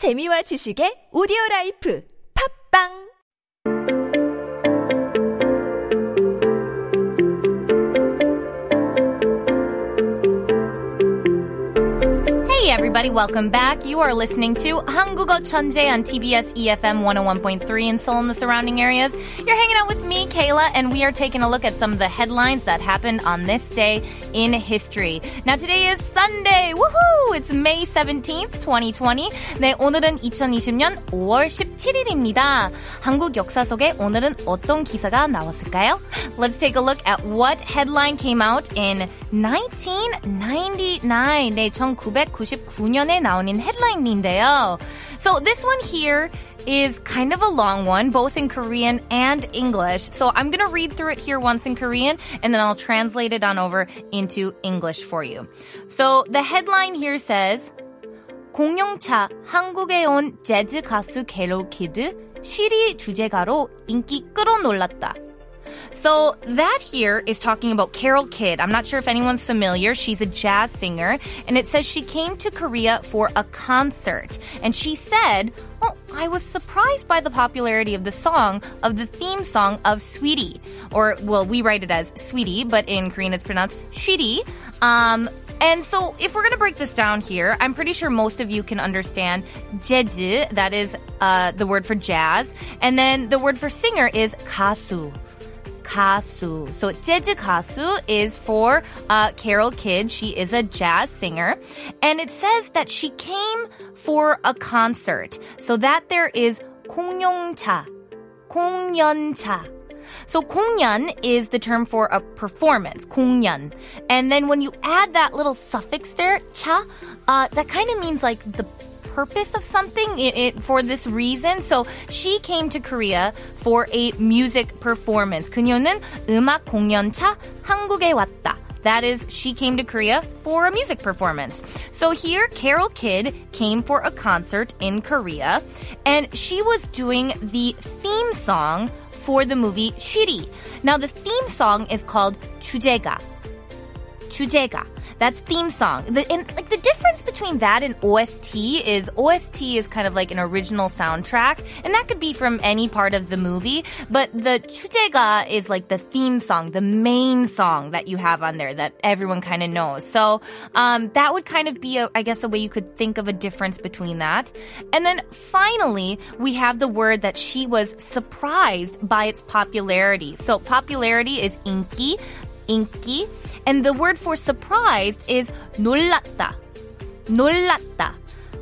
재미와 지식의 오디오 라이프. 팝빵 Hey everybody, welcome back. You are listening to 한국어 천재 on TBS EFM 101.3 in Seoul and the surrounding areas. You're hanging out with me, Kayla, and we are taking a look at some of the headlines that happened on this day in history. Now today is Sunday. Woohoo! It's May 17th, 2020. 네, 오늘은 2020년 5월 17일입니다. 한국 역사 속에 오늘은 어떤 기사가 나왔을까요? Let's take a look at what headline came out in 1999. 네, 1999 년에 나오는 headline인데요. So this one here is kind of a long one, both in Korean and English. So I'm going to read through it here once in Korean, and then I'll translate it on over into English for you. So the headline here says, 공룡차 한국에 온 재즈 가수 캐롤 키드 쉬리 주제가로 인기 끌어놀랐다. So that here is talking about Carol Kidd. I'm not sure if anyone's familiar. She's a jazz singer, and it says she came to Korea for a concert. And she said, "Well, I was surprised by the popularity of the song of the theme song of Swiri, or well, we write it as Swiri, but in Korean it's pronounced Shiri." Um, and so, if we're going to break this down here, I'm pretty sure most of you can understand jeju, that is uh, the word for jazz, and then the word for singer is kasu. 가수. So 재즈 가수 is for uh, Carol Kidd. She is a jazz singer. And it says that she came for a concert. So that there is 공연차. 공연차. So 공연 is the term for a performance, 공연. And then when you add that little suffix there, 차, uh, that kind of means like the purpose of something it, it, for this reason. So she came to Korea for a music performance. 그녀는 음악 공연차 한국에 왔다. That is, she came to Korea for a music performance. So here, Carol Kidd came for a concert in Korea, and she was doing the theme song for the movie Shiri. Now, the theme song is called 주제가. 주제가. That's theme song. The, and like the difference between that and OST is OST is kind of like an original soundtrack, and that could be from any part of the movie. But the 주제가 is like the theme song, the main song that you have on there that everyone kind of knows. So um, that would kind of be, a, I guess, a way you could think of a difference between that. And then finally, we have the word that she was surprised by its popularity. So popularity is inki. inki. And the word for surprised is 놀랐다. 놀랐다.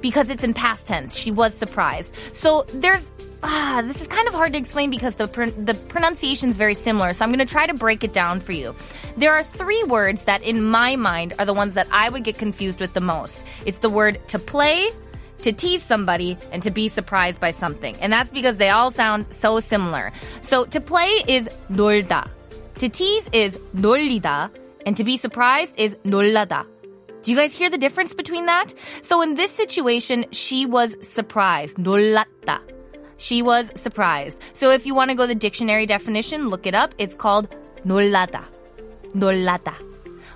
Because it's in past tense. She was surprised. So there's Ah, this is kind of hard to explain because the pr- the pronunciation is very similar. So I'm going to try to break it down for you. There are three words that, in my mind, are the ones that I would get confused with the most. It's the word to play, to tease somebody, and to be surprised by something, and that's because they all sound so similar. So to play is 놀다, to tease is 놀리다, and to be surprised is 놀라다. Do you guys hear the difference between that? So in this situation, she was surprised. 놀랐다. She was surprised. So if you want to go the dictionary definition, look it up. It's called 놀라다. 놀라다.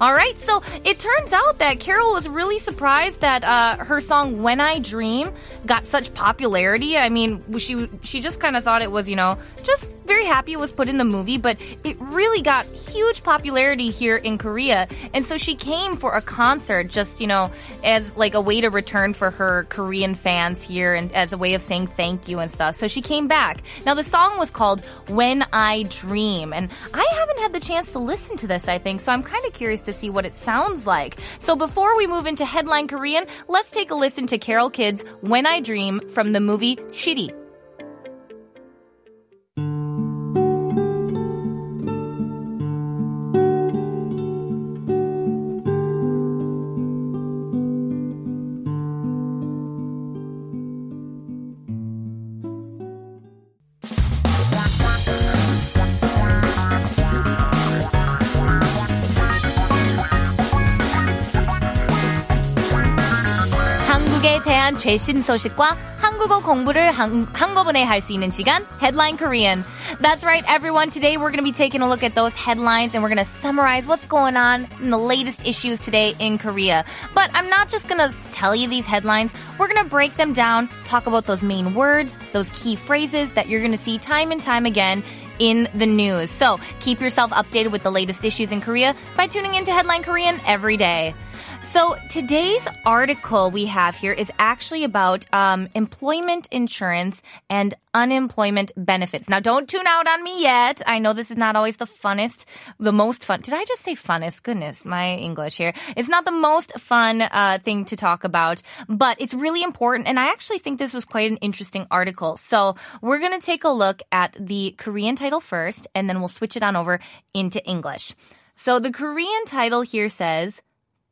All right, so it turns out that Carol was really surprised that uh, her song "When I Dream" got such popularity. I mean, she she just kind of thought it was, you know, just very happy it was put in the movie, but it really got huge popularity here in Korea, and so she came for a concert, just you know, as like a way to return for her Korean fans here, and as a way of saying thank you and stuff. So she came back. Now the song was called "When I Dream," and I haven't had the chance to listen to this. I think so. I'm kind of curious to see what it sounds like. So before we move into headline Korean, let's take a listen to Carol Kidd's When I Dream from the movie Shiri. 대한 최신 소식과 한국어 공부를 한, 한꺼번에 할 수 있는 시간 Headline Korean. That's right, everyone. Today we're going to be taking a look at those headlines and we're going to summarize what's going on in the latest issues today in Korea. But I'm not just going to tell you these headlines. We're going to break them down, talk about those main words, those key phrases that you're going to see time and time again in the news. So keep yourself updated with the latest issues in Korea by tuning into Headline Korean every day. So today's article we have here is actually about um, employment insurance and unemployment benefits. Now, don't tune out on me yet. I know this is not always the funnest, the most fun. Did I just say funnest? Goodness, my English here. It's not the most fun uh, thing to talk about, but it's really important. And I actually think this was quite an interesting article. So we're going to take a look at the Korean title first, and then we'll switch it on over into English. So the Korean title here says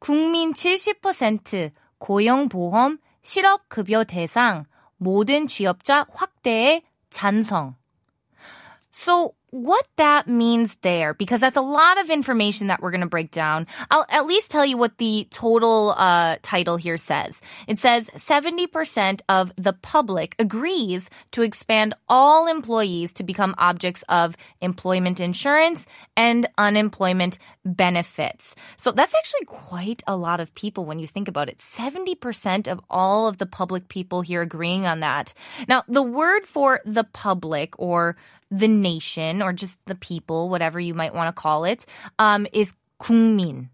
국민 70% 고용보험 실업급여 대상 모든 취업자 확대에 찬성. So what that means there, because that's a lot of information that we're going to break down. I'll at least tell you what the total uh, title here says. It says 70% of the public agrees to expand all employees to become objects of employment insurance and unemployment benefits. So that's actually quite a lot of people when you think about it. 70% of all of the public people here agreeing on that. Now, the word for the public or the nation or just the people, whatever you might want to call it, um, is 국민.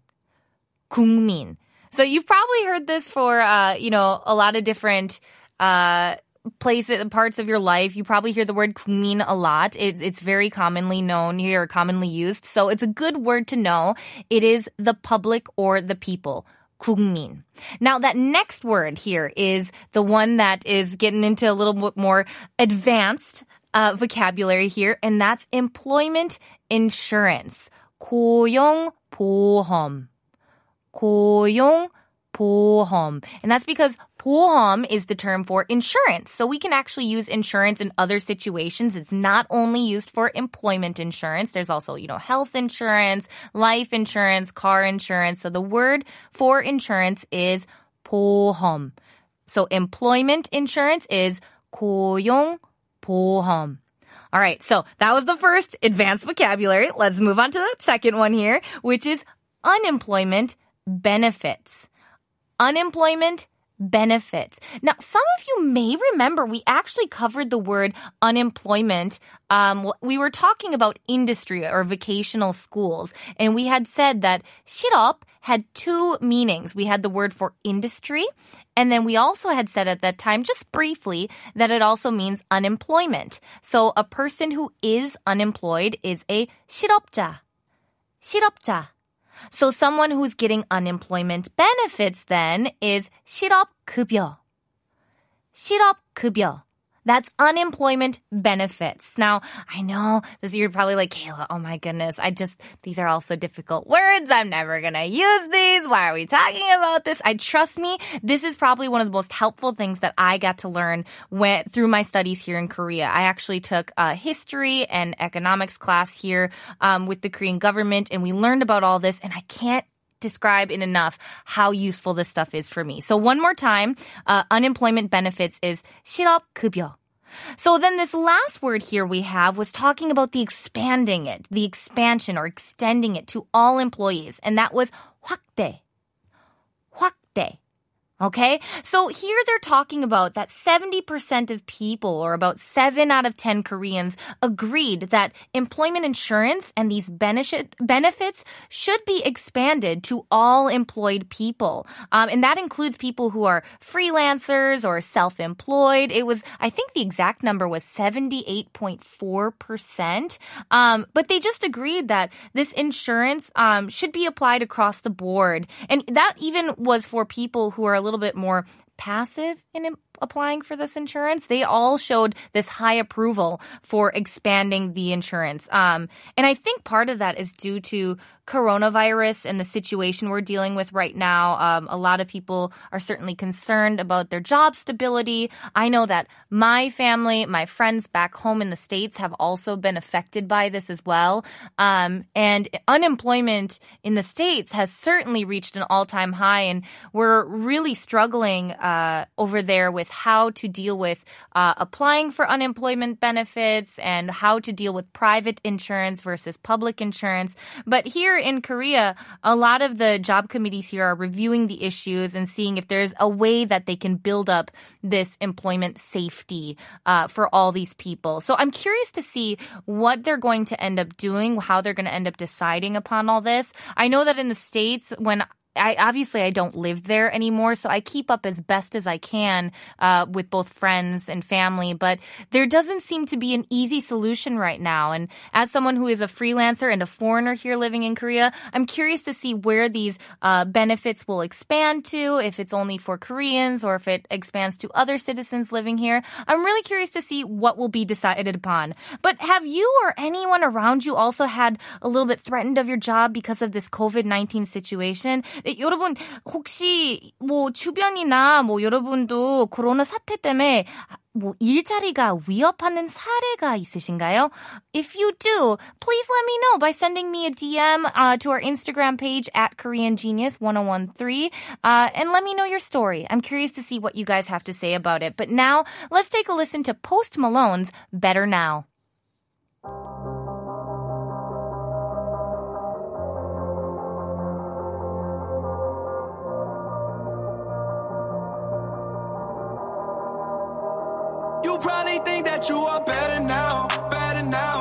국민. So you've probably heard this for, uh, you know, a lot of different, uh, places, parts of your life. You probably hear the word 국민 a lot. It's, it's very commonly known here, commonly used. So it's a good word to know. It is the public or the people. 국민. Now that next word here is the one that is getting into a little bit more advanced uh, vocabulary here, and that's employment insurance. 고용보험. 고용보험. And that's because 보험 is the term for insurance. So we can actually use insurance in other situations. It's not only used for employment insurance. There's also, you know, health insurance, life insurance, car insurance. So the word for insurance is 보험. So employment insurance is 고용 보험. All right, so that was the first advanced vocabulary. Let's move on to the second one here, which is unemployment benefits. Unemployment benefits. Now, some of you may remember we actually covered the word unemployment. Um, we were talking about industry or vocational schools, and we had said that 실업 had two meanings. We had the word for industry, and then we also had said at that time, just briefly, that it also means unemployment. So a person who is unemployed is a 실업자. 실업자. So someone who's getting unemployment benefits then is 실업급여. 실업급여. That's unemployment benefits. Now, I know this you're probably like, Kayla, oh my goodness, I just, these are all so difficult words. I'm never gonna use these. Why are we talking about this? I trust me, this is probably one of the most helpful things that I got to learn when, through my studies here in Korea. I actually took a history and economics class here um, with the Korean government, and we learned about all this, and I can't describe in enough how useful this stuff is for me. So one more time, uh, unemployment benefits is 실업급여. So then this last word here we have was talking about the expanding it, the expansion or extending it to all employees. And that was 확대. 확대. Okay. So here they're talking about that 70% of people or about 7 out of 10 Koreans agreed that employment insurance and these benefit, benefits should be expanded to all employed people. Um, and that includes people who are freelancers or self-employed. It was, I think the exact number was 78.4%. Um, but they just agreed that this insurance, um, should be applied across the board. And that even was for people who are little bit more passive in applying for this insurance, they all showed this high approval for expanding the insurance. Um, and I think part of that is due to coronavirus and the situation we're dealing with right now. Um, a lot of people are certainly concerned about their job stability. I know that my family, my friends back home in the States have also been affected by this as well. Um, and unemployment in the States has certainly reached an all time high. And we're really struggling uh, over there with how to deal with uh, applying for unemployment benefits and how to deal with private insurance versus public insurance. But here in Korea, a lot of the job committees here are reviewing the issues and seeing if there's a way that they can build up this employment safety uh, for all these people. So I'm curious to see what they're going to end up doing, how they're going to end up deciding upon all this. I know that in the States, when I obviously I don't live there anymore, so I keep up as best as I can uh, with both friends and family. But there doesn't seem to be an easy solution right now. And as someone who is a freelancer and a foreigner here living in Korea, I'm curious to see where these uh, benefits will expand to. If it's only for Koreans or if it expands to other citizens living here. I'm really curious to see what will be decided upon. But have you or anyone around you also had a little bit threatened of your job because of this COVID 19 situation? 여러분 혹시 뭐 주변이나 뭐 여러분도 코로나 사태 때문에 뭐 일자리가 위협하는 사례가 있으신가요? If you do, please let me know by sending me a DM uh, to our Instagram page at Korean Genius 1013 uh, and let me know your story. I'm curious to see what you guys have to say about it. But now, let's take a listen to Post Malone's Better Now. think that you are better now, better now.